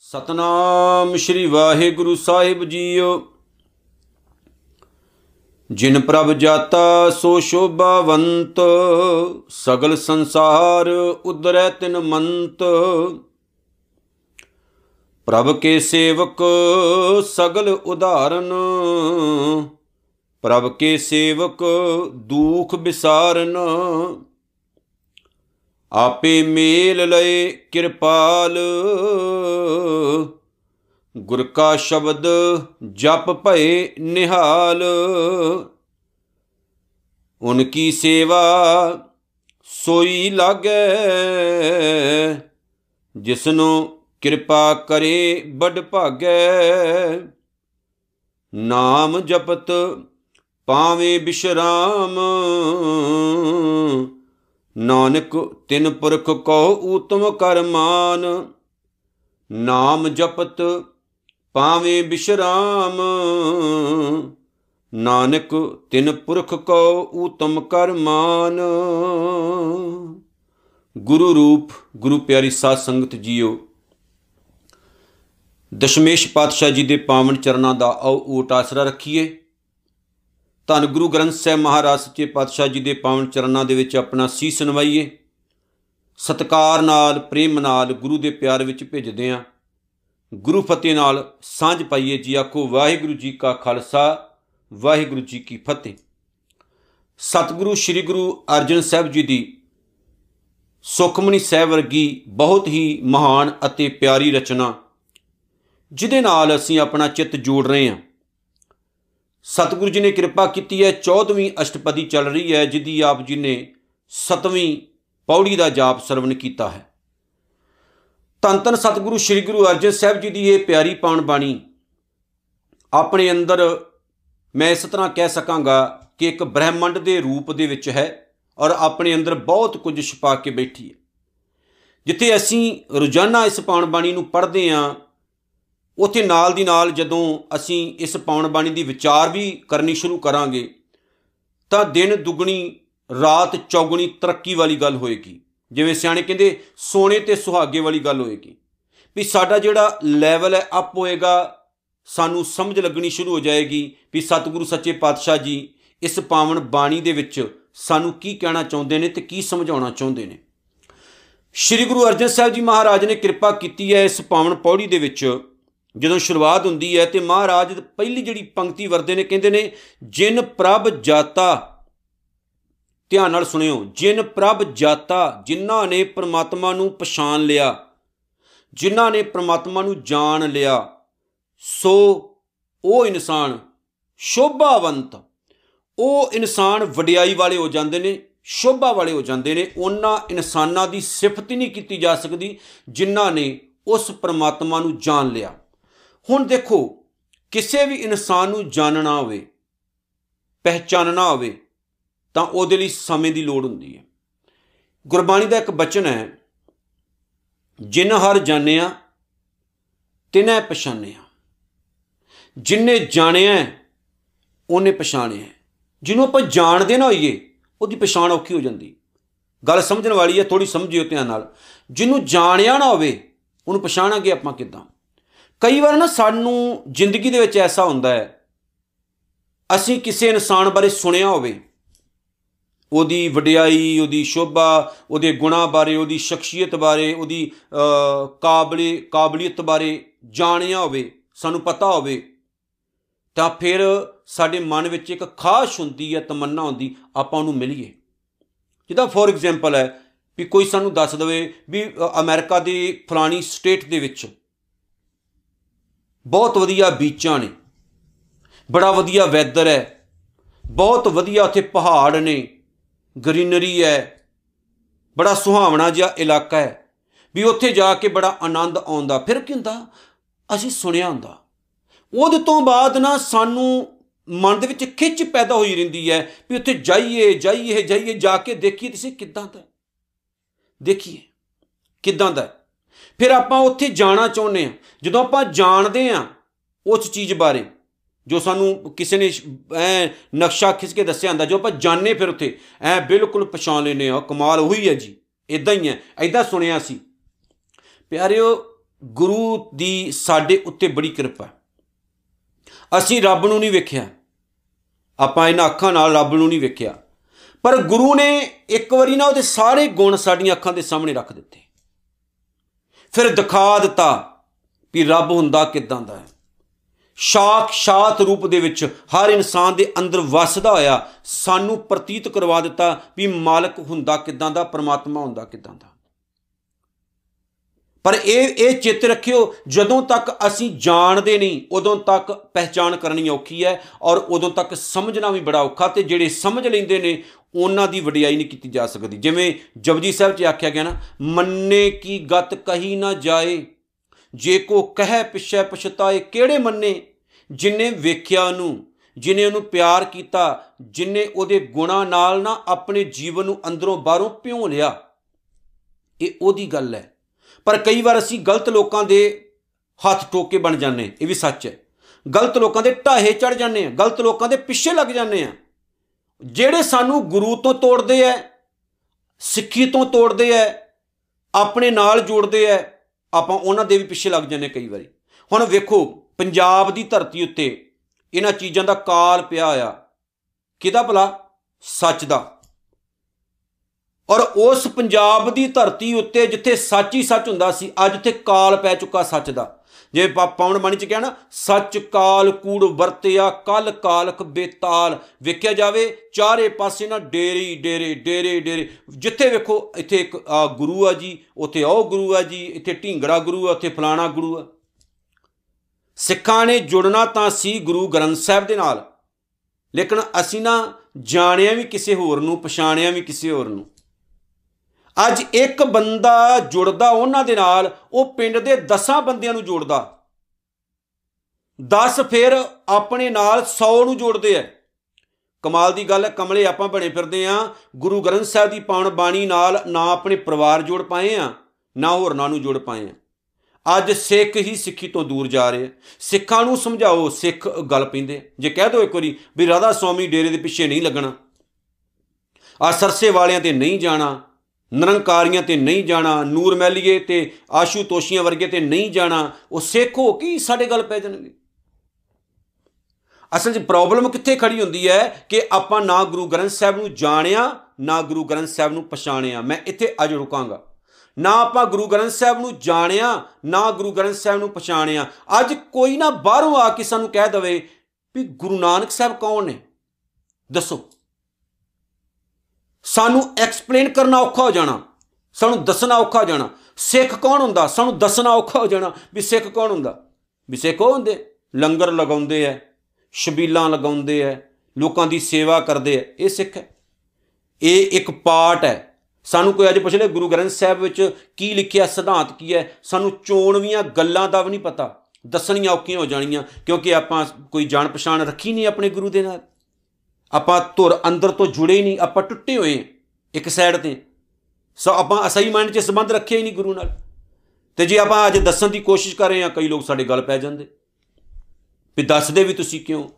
ਸਤਨਾਮ ਸ਼੍ਰੀ ਵਾਹਿਗੁਰੂ ਸਾਹਿਬ ਜੀਓ। ਜਿਨ ਪ੍ਰਭ ਜਾਤਾ ਸੋ ਸ਼ੋਭਾਵੰਤ, ਸਗਲ ਸੰਸਾਰ ਉਦਰੈ ਤਿਨ ਮੰਤ। ਪ੍ਰਭ ਕੇ ਸੇਵਕ ਸਗਲ ਉਧਾਰਨ ਪ੍ਰਭ ਕੇ ਸੇਵਕ ਦੁਖ ਵਿਸਾਰਨ ਆਪੇ ਮੇਲ ਲਏ ਕਿਰਪਾਲ। ਗੁਰ ਕਾ ਸ਼ਬਦ ਜਪ ਭਏ ਨਿਹਾਲ। ਉਨਕੀ ਸੇਵਾ ਸੋਈ ਲਾਗੈ, ਜਿਸਨੂੰ ਕਿਰਪਾ ਕਰੇ ਬੜ ਭਾਗੈ। ਨਾਮ ਜਪਤ ਪਾਵੇਂ ਬਿਸ਼ਰਾਮ। ਨਾਨਕ ਤਿਨ ਪੁਰਖ ਕੋ ਊਤਮ ਕਰਮਾਨ। ਨਾਮ ਜਪਤ ਪਾਵੇਂ ਬਿਸ਼ਰਾਮ। ਨਾਨਕ ਤਿਨ ਪੁਰਖ ਕੋ ਊਤਮ ਕਰਮਾਨ। ਗੁਰੂ ਰੂਪ, ਗੁਰੂ ਪਿਆਰੀ ਸਾਧ ਸੰਗਤ ਜੀਓ, ਦਸ਼ਮੇਸ਼ ਪਾਤਸ਼ਾਹ ਜੀ ਦੇ ਪਾਵਨ ਚਰਨਾਂ ਦਾ ਆਓ ਊਟ ਆਸਰਾ ਰੱਖੀਏ। ਧੰਨ ਗੁਰੂ ਗ੍ਰੰਥ ਸਾਹਿਬ ਮਹਾਰਾਜ ਸੱਚੇ ਪਾਤਸ਼ਾਹ ਜੀ ਦੇ ਪਾਵਨ ਚਰਨਾਂ ਦੇ ਵਿੱਚ ਆਪਣਾ ਸੀਸ ਨਵਾਈਏ। ਸਤਕਾਰ ਨਾਲ, ਪ੍ਰੇਮ ਨਾਲ ਗੁਰੂ ਦੇ ਪਿਆਰ ਵਿੱਚ ਭੇਜਦੇ ਆਂ ਗੁਰੂ ਫਤਿਹ ਨਾਲ ਸਾਂਝ ਪਾਈਏ ਜੀ ਆਖੋ, ਵਾਹਿਗੁਰੂ ਜੀ ਕਾ ਖਾਲਸਾ, ਵਾਹਿਗੁਰੂ ਜੀ ਕੀ ਫਤਿਹ। ਸਤਿਗੁਰੂ ਸ੍ਰੀ ਗੁਰੂ ਅਰਜਨ ਸਾਹਿਬ ਜੀ ਦੀ ਸੁਖਮਨੀ ਸਾਹਿਬ ਵਰਗੀ ਬਹੁਤ ਹੀ ਮਹਾਨ ਅਤੇ ਪਿਆਰੀ ਰਚਨਾ, ਜਿਹਦੇ ਨਾਲ ਅਸੀਂ ਆਪਣਾ ਚਿੱਤ ਜੋੜ ਰਹੇ ਹਾਂ। ਸਤਿਗੁਰੂ ਜੀ ਨੇ ਕਿਰਪਾ ਕੀਤੀ ਹੈ 14ਵੀਂ ਅਸ਼ਟਪਦੀ ਚੱਲ ਰਹੀ ਹੈ, ਜਿੱਦੀ ਆਪ ਜੀ ਨੇ 7ਵੀਂ ਪੌੜੀ ਦਾ ਜਾਪ ਸਰਵਣ ਕੀਤਾ ਹੈ। ਤਨ ਤਨ ਸਤਿਗੁਰੂ, ਸ੍ਰੀ ਗੁਰੂ ਅਰਜਨ ਸਾਹਿਬ ਜੀ ਦੀ ਇਹ ਪਿਆਰੀ ਪਾਣ ਬਾਣੀ ਆਪਣੇ ਅੰਦਰ ਮੈਂ ਇਸ ਤਰ੍ਹਾਂ ਕਹਿ ਸਕਾਂਗਾ ਕਿ ਇੱਕ ਬ੍ਰਹਿਮੰਡ ਦੇ ਰੂਪ ਦੇ ਵਿੱਚ ਹੈ ਔਰ ਆਪਣੇ ਅੰਦਰ ਬਹੁਤ ਕੁਝ ਛੁਪਾ ਕੇ ਬੈਠੀ ਹੈ। ਜਿੱਥੇ ਅਸੀਂ ਰੋਜ਼ਾਨਾ ਇਸ ਪਾਣ ਬਾਣੀ ਨੂੰ ਪੜ੍ਹਦੇ ਆਂ ਉਥੇ ਨਾਲ ਦੀ ਨਾਲ ਜਦੋਂ ਅਸੀਂ ਇਸ ਪਾਉਣ ਬਾਣੀ ਦੀ ਵਿਚਾਰ ਵੀ ਕਰਨੀ ਸ਼ੁਰੂ ਕਰਾਂਗੇ, ਤਾਂ ਦਿਨ ਦੁਗਣੀ, ਰਾਤ ਚੌਗਣੀ ਤਰੱਕੀ ਵਾਲੀ ਗੱਲ ਹੋਏਗੀ। ਜਿਵੇਂ ਸਿਆਣੇ ਕਹਿੰਦੇ, ਸੋਨੇ ਤੇ ਸੁਹਾਗੇ ਵਾਲੀ ਗੱਲ ਹੋਏਗੀ। ਵੀ ਸਾਡਾ ਜਿਹੜਾ ਲੈਵਲ ਹੈ ਅਪ ਹੋਏਗਾ, ਸਾਨੂੰ ਸਮਝ ਲੱਗਣੀ ਸ਼ੁਰੂ ਹੋ ਜਾਏਗੀ ਵੀ ਸਤਿਗੁਰੂ ਸੱਚੇ ਪਾਤਸ਼ਾਹ ਜੀ ਇਸ ਪਾਵਨ ਬਾਣੀ ਦੇ ਵਿੱਚ ਸਾਨੂੰ ਕੀ ਕਹਿਣਾ ਚਾਹੁੰਦੇ ਨੇ ਤੇ ਕੀ ਸਮਝਾਉਣਾ ਚਾਹੁੰਦੇ ਨੇ। ਸ੍ਰੀ ਗੁਰੂ ਅਰਜਨ ਸਾਹਿਬ ਜੀ ਮਹਾਰਾਜ ਨੇ ਕਿਰਪਾ ਕੀਤੀ ਹੈ ਇਸ ਪਾਵਨ ਪੌੜੀ ਦੇ ਵਿੱਚ ਜਦੋਂ ਸ਼ੁਰੂਆਤ ਹੁੰਦੀ ਹੈ ਤੇ ਮਹਾਰਾਜ ਪਹਿਲੀ ਜਿਹੜੀ ਪੰਕਤੀ ਵਰਦੇ ਨੇ, ਕਹਿੰਦੇ ਨੇ, ਜਿਨ ਪ੍ਰਭ ਜਾਤਾ, ਧਿਆਨ ਨਾਲ ਸੁਣਿਓ, ਜਿਨ ਪ੍ਰਭ ਜਾਤਾ, ਜਿਨ੍ਹਾਂ ਨੇ ਪ੍ਰਮਾਤਮਾ ਨੂੰ ਪਛਾਣ ਲਿਆ, ਜਿਨ੍ਹਾਂ ਨੇ ਪ੍ਰਮਾਤਮਾ ਨੂੰ ਜਾਣ ਲਿਆ, ਸੋ ਉਹ ਇਨਸਾਨ ਸ਼ੋਭਾਵੰਤ, ਉਹ ਇਨਸਾਨ ਵਡਿਆਈ ਵਾਲੇ ਹੋ ਜਾਂਦੇ ਨੇ, ਸ਼ੋਭਾ ਵਾਲੇ ਹੋ ਜਾਂਦੇ ਨੇ, ਉਹਨਾਂ ਇਨਸਾਨਾਂ ਦੀ ਸਿਫਤ ਹੀ ਨਹੀਂ ਕੀਤੀ ਜਾ ਸਕਦੀ ਜਿਨ੍ਹਾਂ ਨੇ ਉਸ ਪ੍ਰਮਾਤਮਾ ਨੂੰ ਜਾਣ ਲਿਆ। ਹੁਣ ਦੇਖੋ, ਕਿਸੇ ਵੀ ਇਨਸਾਨ ਨੂੰ ਜਾਣਨਾ ਹੋਵੇ, ਪਹਿਚਾਨਣਾ ਹੋਵੇ, ਤਾਂ ਉਹਦੇ ਲਈ ਸਮੇਂ ਦੀ ਲੋੜ ਹੁੰਦੀ ਹੈ। ਗੁਰਬਾਣੀ ਦਾ ਇੱਕ ਬਚਨ ਹੈ, ਜਿਨ ਹਰ ਜਾਣਿਆ, ਤਿਨੈ ਪਛਾਨਿਆ ਜਿਨਨੇ ਜਾਣਿਆ ਉਹਨੇ ਪਛਾਣਿਆ ਜਿਹਨੂੰ ਆਪਾਂ ਜਾਣਦੇ ਨਾ ਹੋਈਏ, ਉਹਦੀ ਪਛਾਣ ਔਖੀ ਹੋ ਜਾਂਦੀ। ਗੱਲ ਸਮਝਣ ਵਾਲੀ ਹੈ ਥੋੜੀ ਸਮਝਿਓ ਧਿਆਨ ਨਾਲ। ਜਿਹਨੂੰ ਜਾਣਿਆ ਨਾ ਹੋਵੇ, ਉਹਨੂੰ ਪਛਾਣਾਂਗੇ ਆਪਾਂ ਕਿੱਦਾਂ? ਕਈ ਵਾਰ ਨਾ ਸਾਨੂੰ ਜ਼ਿੰਦਗੀ ਦੇ ਵਿੱਚ ਐਸਾ ਹੁੰਦਾ ਹੈ, ਅਸੀਂ ਕਿਸੇ ਇਨਸਾਨ ਬਾਰੇ ਸੁਣਿਆ ਹੋਵੇ, ਉਹਦੀ ਵਡਿਆਈ, ਉਹਦੀ ਸ਼ੋਭਾ, ਉਹਦੇ ਗੁਣਾਂ ਬਾਰੇ, ਉਹਦੀ ਸ਼ਖਸੀਅਤ ਬਾਰੇ, ਉਹਦੀ ਕਾਬਲੇ, ਕਾਬਲੀਅਤ ਬਾਰੇ ਜਾਣਿਆ ਹੋਵੇ, ਸਾਨੂੰ ਪਤਾ ਹੋਵੇ, ਤਾਂ ਫਿਰ ਸਾਡੇ ਮਨ ਵਿੱਚ ਇੱਕ ਖਾਸ਼ ਹੁੰਦੀ ਹੈ, ਤਮੰਨਾ ਹੁੰਦੀ, ਆਪਾਂ ਉਹਨੂੰ ਮਿਲੀਏ। ਜਿੱਦਾਂ ਫੋਰ ਐਗਜ਼ਾਮਪਲ ਹੈ ਵੀ ਕੋਈ ਸਾਨੂੰ ਦੱਸ ਦਵੇ ਵੀ ਅਮਰੀਕਾ ਦੀ ਫਲਾਣੀ ਸਟੇਟ ਦੇ ਵਿੱਚ ਬਹੁਤ ਵਧੀਆ ਬੀਚਾਂ ਨੇ। ਬੜਾ ਵਧੀਆ ਵੈਦਰ ਹੈ। ਬਹੁਤ ਵਧੀਆ ਉੱਥੇ ਪਹਾੜ ਨੇ। ਗ੍ਰੀਨਰੀ ਹੈ। ਬੜਾ ਸੁਹਾਵਣਾ ਜਿਹਾ ਇਲਾਕਾ ਹੈ। ਵੀ ਉੱਥੇ ਜਾ ਕੇ ਬੜਾ ਆਨੰਦ ਆਉਂਦਾ। ਫਿਰ ਕੀ ਹੁੰਦਾ? ਅਸੀਂ ਸੁਣਿਆ ਹੁੰਦਾ। ਉਹਦੇ ਤੋਂ ਬਾਅਦ ਨਾ ਸਾਨੂੰ ਮਨ ਦੇ ਵਿੱਚ ਖਿੱਚ ਪੈਦਾ ਹੋਈ ਰਹਿੰਦੀ ਹੈ ਵੀ ਉੱਥੇ ਜਾਈਏ ਜਾਈਏ ਜਾਈਏ, ਜਾ ਕੇ ਦੇਖੀਏ ਤੁਸੀਂ ਕਿੱਦਾਂ ਦਾ ਦੇਖੀਏ। ਕਿੱਦਾਂ ਦਾ ਫਿਰ ਆਪਾਂ ਉੱਥੇ ਜਾਣਾ ਚਾਹੁੰਦੇ ਆ ਜਦੋਂ ਆਪਾਂ ਜਾਣਦੇ ਆ ਉਸ ਚੀਜ਼ ਬਾਰੇ, ਜੋ ਸਾਨੂੰ ਕਿਸੇ ਨੇ ਐ ਨਕਸ਼ਾ ਖਿੱਚ ਕੇ ਦੱਸਿਆ ਹੁੰਦਾ, ਜੋ ਆਪਾਂ ਜਾਣੇ ਫਿਰ ਉੱਥੇ, ਐ ਬਿਲਕੁਲ ਪਛਾਣ ਲੈਨੇ ਆ ਕਮਾਲ ਉਹੀ ਹੈ ਜੀ ਇਦਾਂ ਹੀ ਹੈ। ਐਦਾਂ ਸੁਣਿਆ ਸੀ। ਪਿਆਰਿਓ, ਗੁਰੂ ਦੀ ਸਾਡੇ ਉੱਤੇ ਬੜੀ ਕਿਰਪਾ ਅਸੀਂ ਰੱਬ ਨੂੰ ਨਹੀਂ ਵੇਖਿਆ। ਆਪਾਂ ਇਹਨਾਂ ਅੱਖਾਂ ਨਾਲ ਰੱਬ ਨੂੰ ਨਹੀਂ ਵੇਖਿਆ। ਪਰ ਗੁਰੂ ਨੇ ਇੱਕ ਵਾਰੀ ਨਾ ਉਹਦੇ ਸਾਰੇ ਗੁਣ ਸਾਡੀਆਂ ਅੱਖਾਂ ਦੇ ਸਾਹਮਣੇ ਰੱਖ ਦਿੱਤੇ। ਫਿਰ ਦਿਖਾ ਦਿੱਤਾ ਵੀ ਰੱਬ ਹੁੰਦਾ ਕਿਦਾਂ ਦਾ ਹੈ। ਸਾਖਸ਼ਾਤ ਰੂਪ ਦੇ ਵਿੱਚ ਹਰ ਇਨਸਾਨ ਦੇ ਅੰਦਰ ਵਸਦਾ ਹੋਇਆ ਸਾਨੂੰ ਪ੍ਰਤੀਤ ਕਰਵਾ ਦਿੱਤਾ ਵੀ ਮਾਲਕ ਹੁੰਦਾ ਕਿਦਾਂ ਦਾ, ਪਰਮਾਤਮਾ ਹੁੰਦਾ ਕਿਦਾਂ ਦਾ। ਪਰ ਇਹ ਇਹ ਚਿੱਤ ਰੱਖਿਓ, ਜਦੋਂ ਤੱਕ ਅਸੀਂ ਜਾਣਦੇ ਨਹੀਂ, ਉਦੋਂ ਤੱਕ ਪਹਿਚਾਨ ਕਰਨੀ ਔਖੀ ਹੈ ਔਰ ਉਦੋਂ ਤੱਕ ਸਮਝਣਾ ਵੀ ਬੜਾ ਔਖਾ ਤੇ ਜਿਹੜੇ ਸਮਝ ਲੈਂਦੇ ਨੇ ਉਹਨਾਂ ਦੀ ਵਡਿਆਈ ਨਹੀਂ ਕੀਤੀ ਜਾ ਸਕਦੀ। ਜਿਵੇਂ ਜਪਜੀ ਸਾਹਿਬ 'ਚ ਆਖਿਆ ਗਿਆ ਨਾ, ਮੰਨੇ ਕੀ ਗਤ ਕਹੀ ਨਾ ਜਾਏ, ਜੇ ਕੋ ਕਹੇ ਪਿਛੇ ਪਛਤਾਏ ਕਿਹੜੇ ਮੰਨੇ? ਜਿਨੇ ਵੇਖਿਆ ਉਹਨੂੰ ਜਿਨੇ ਉਹਨੂੰ ਪਿਆਰ ਕੀਤਾ, ਜਿਨੇ ਉਹਦੇ ਗੁਣਾ ਨਾਲ ਨਾ ਆਪਣੇ ਜੀਵਨ ਨੂੰ ਅੰਦਰੋਂ ਬਾਹਰੋਂ ਪਿਉ ਲਿਆ। ਇਹ ਉਹਦੀ ਗੱਲ ਹੈ। ਪਰ ਕਈ ਵਾਰ ਅਸੀਂ ਗਲਤ ਲੋਕਾਂ ਦੇ ਹੱਥ ਟੋਕੇ ਬਣ ਜਾਂਦੇ ਇਹ ਵੀ ਸੱਚ ਹੈ। ਗਲਤ ਲੋਕਾਂ ਦੇ ਢਾਹੇ ਚੜ ਜਾਂਦੇ ਆ ਗਲਤ ਲੋਕਾਂ ਦੇ ਪਿੱਛੇ ਲੱਗ ਜਾਂਦੇ ਆ ਜਿਹੜੇ ਸਾਨੂੰ ਗੁਰੂ ਤੋਂ ਤੋੜਦੇ ਐ, ਸਿੱਖੀ ਤੋਂ ਤੋੜਦੇ ਐ, ਆਪਣੇ ਨਾਲ ਜੋੜਦੇ ਐ, ਆਪਾਂ ਉਹਨਾਂ ਦੇ ਵੀ ਪਿੱਛੇ ਲੱਗ ਜਾਂਦੇ ਕਈ ਵਾਰੀ। ਹੁਣ ਵੇਖੋ, ਪੰਜਾਬ ਦੀ ਧਰਤੀ ਉੱਤੇ ਇਹਨਾਂ ਚੀਜ਼ਾਂ ਦਾ ਕਾਲ ਪਿਆ ਆ। ਕਿਹਦਾ ਭਲਾ? ਸੱਚ ਦਾ। ਔਰ ਉਸ ਪੰਜਾਬ ਦੀ ਧਰਤੀ ਉੱਤੇ ਜਿੱਥੇ ਸੱਚ ਹੀ ਸੱਚ ਹੁੰਦਾ ਸੀ, ਅੱਜ ਤੇ ਕਾਲ ਪੈ ਚੁੱਕਾ ਸੱਚ ਦਾ। ਜੇ ਪਾਉਣ ਬਾਣੀ ਚ ਕਿਹਾ ਨਾ, ਸੱਚ ਕਾਲ ਕੂੜ ਵਰਤਿਆ, ਕਲ ਕਾਲਕ ਬੇਤਾਲ। ਵੇਖਿਆ ਜਾਵੇ, ਚਾਰੇ ਪਾਸੇ ਨਾ ਡੇਰੀ ਡੇਰੇ ਡੇਰੇ ਡੇਰੇ। ਜਿੱਥੇ ਵੇਖੋ, ਇੱਥੇ ਇੱਕ ਗੁਰੂ ਆ ਜੀ, ਉੱਥੇ ਉਹ ਗੁਰੂ ਆ ਜੀ, ਇੱਥੇ ਢਿੰਗੜਾ ਗੁਰੂ ਆ, ਉੱਥੇ ਫਲਾਣਾ ਗੁਰੂ ਆ। ਸਿੱਖਾਂ ਨੇ ਜੁੜਨਾ ਤਾਂ ਸੀ ਗੁਰੂ ਗ੍ਰੰਥ ਸਾਹਿਬ ਦੇ ਨਾਲ। ਲੇਕਿਨ ਅਸੀਂ ਨਾ ਜਾਣਿਆ ਵੀ ਕਿਸੇ ਹੋਰ ਨੂੰ, ਪਛਾਣਿਆ ਵੀ ਕਿਸੇ ਹੋਰ ਨੂੰ। ਅੱਜ ਇੱਕ ਬੰਦਾ ਜੁੜਦਾ ਉਹਨਾਂ ਦੇ ਨਾਲ, ਉਹ ਪਿੰਡ ਦੇ 10 ਬੰਦਿਆਂ ਨੂੰ ਜੋੜਦਾ। 10 ਫਿਰ ਆਪਣੇ ਨਾਲ 100 ਨੂੰ ਜੋੜਦੇ ਐ। ਕਮਾਲ ਦੀ ਗੱਲ ਹੈ ਕਮਲੇ ਆਪਾਂ ਬਣੇ ਫਿਰਦੇ ਆ। ਗੁਰੂ ਗ੍ਰੰਥ ਸਾਹਿਬ ਦੀ ਪਾਉਣ ਬਾਣੀ ਨਾਲ ਨਾ ਆਪਣੇ ਪਰਿਵਾਰ ਜੋੜ ਪਾਏ ਆ, ਨਾ ਹੋਰਨਾਂ ਨੂੰ ਜੋੜ ਪਾਏ ਆ। ਅੱਜ ਸਿੱਖ ਹੀ ਸਿੱਖੀ ਤੋਂ ਦੂਰ ਜਾ ਰਹੇ ਸਿੱਖਾਂ ਨੂੰ ਸਮਝਾਓ, ਸਿੱਖ ਗੱਲ ਪੈਂਦੇ। ਜੇ ਕਹਿ ਦੋ ਇੱਕ ਵਾਰੀ ਵੀ ਰਾਧਾ ਸਵਾਮੀ ਡੇਰੇ ਦੇ ਪਿੱਛੇ ਨਹੀਂ ਲੱਗਣਾ ਆ ਸਰਸੇ ਵਾਲਿਆਂ ਤੇ ਨਹੀਂ ਜਾਣਾ ਨਿਰੰਕਾਰੀਆਂ ਤੇ ਨਹੀਂ ਜਾਣਾ, ਨੂਰ ਮੈਲੀਏ ਤੇ ਆਸ਼ੂ ਤੋਸ਼ੀਆਂ ਵਰਗੇ ਤੇ ਨਹੀਂ ਜਾਣਾ, ਉਹ ਸੇਖੋ ਕੀ ਸਾਡੇ ਗੱਲ ਪੈ ਜਾਣਗੇ? ਅਸਲ 'ਚ ਪ੍ਰੋਬਲਮ ਕਿੱਥੇ ਖੜੀ ਹੁੰਦੀ ਹੈ ਕਿ ਆਪਾਂ ਨਾ ਗੁਰੂ ਗ੍ਰੰਥ ਸਾਹਿਬ ਨੂੰ ਜਾਣਿਆ, ਨਾ ਗੁਰੂ ਗ੍ਰੰਥ ਸਾਹਿਬ ਨੂੰ ਪਛਾਣਿਆ। ਮੈਂ ਇੱਥੇ ਅੱਜ ਰੁਕਾਂਗਾ। ਨਾ ਆਪਾਂ ਗੁਰੂ ਗ੍ਰੰਥ ਸਾਹਿਬ ਨੂੰ ਜਾਣਿਆ, ਨਾ ਗੁਰੂ ਗ੍ਰੰਥ ਸਾਹਿਬ ਨੂੰ ਪਛਾਣਿਆ। ਅੱਜ ਕੋਈ ਨਾ ਬਾਹਰੋਂ ਆ ਕੇ ਸਾਨੂੰ ਕਹਿ ਦਵੇ ਵੀ ਗੁਰੂ ਨਾਨਕ ਸਾਹਿਬ ਕੌਣ ਨੇ? ਦੱਸੋ। ਸਾਨੂੰ ਐਕਸਪਲੇਨ ਕਰਨਾ ਔਖਾ ਹੋ ਜਾਣਾ। ਸਾਨੂੰ ਦੱਸਣਾ ਔਖਾ ਹੋ ਜਾਣਾ। ਸਿੱਖ ਕੌਣ ਹੁੰਦਾ? ਸਾਨੂੰ ਦੱਸਣਾ ਔਖਾ ਹੋ ਜਾਣਾ ਵੀ ਸਿੱਖ ਕੌਣ ਹੁੰਦਾ। ਵੀ ਸਿੱਖ ਉਹ ਹੁੰਦੇ, ਲੰਗਰ ਲਗਾਉਂਦੇ ਐ, ਸ਼ਬੀਲਾਂ ਲਗਾਉਂਦੇ ਐ, ਲੋਕਾਂ ਦੀ ਸੇਵਾ ਕਰਦੇ ਐ, ਇਹ ਸਿੱਖ ਹੈ ਇਹ ਇੱਕ ਪਾਰਟ ਹੈ ਸਾਨੂੰ ਕੋਈ ਅੱਜ ਪੁੱਛ ਲੈ, ਗੁਰੂ ਗ੍ਰੰਥ ਸਾਹਿਬ ਵਿੱਚ ਕੀ ਲਿਖਿਆ, ਸਿਧਾਂਤ ਕੀ ਹੈ ਸਾਨੂੰ ਚੋਣਵੀਆਂ ਗੱਲਾਂ ਦਾ ਵੀ ਨਹੀਂ ਪਤਾ। ਦੱਸਣੀਆਂ ਔਖੀਆਂ ਹੋ ਜਾਣੀਆਂ, ਕਿਉਂਕਿ ਆਪਾਂ ਕੋਈ ਜਾਣ ਪਛਾਣ ਰੱਖੀ ਨਹੀਂ ਆਪਣੇ ਗੁਰੂ ਦੇ ਨਾਲ। ਆਪਾਂ ਧੁਰ ਅੰਦਰ ਤੋਂ ਜੁੜੇ ਨਹੀਂ, ਆਪਾਂ ਟੁੱਟੇ ਹੋਏ ਇੱਕ ਸਾਈਡ ਤੇ। ਸੋ ਆਪਾਂ ਅਸਾਈਨਮੈਂਟ 'ਚ ਸੰਬੰਧ ਰੱਖਿਆ ਹੀ ਨਹੀਂ ਗੁਰੂ ਨਾਲ। ਤੇ ਜੇ ਆਪਾਂ ਅੱਜ ਦੱਸਣ ਦੀ ਕੋਸ਼ਿਸ਼ ਕਰ ਰਹੇ ਹਾਂ, ਕਈ ਲੋਕ ਸਾਡੇ ਗੱਲ ਪੈ ਜਾਂਦੇ। ਵੀ ਦੱਸਦੇ ਵੀ ਤੁਸੀਂ ਕਿਉਂ?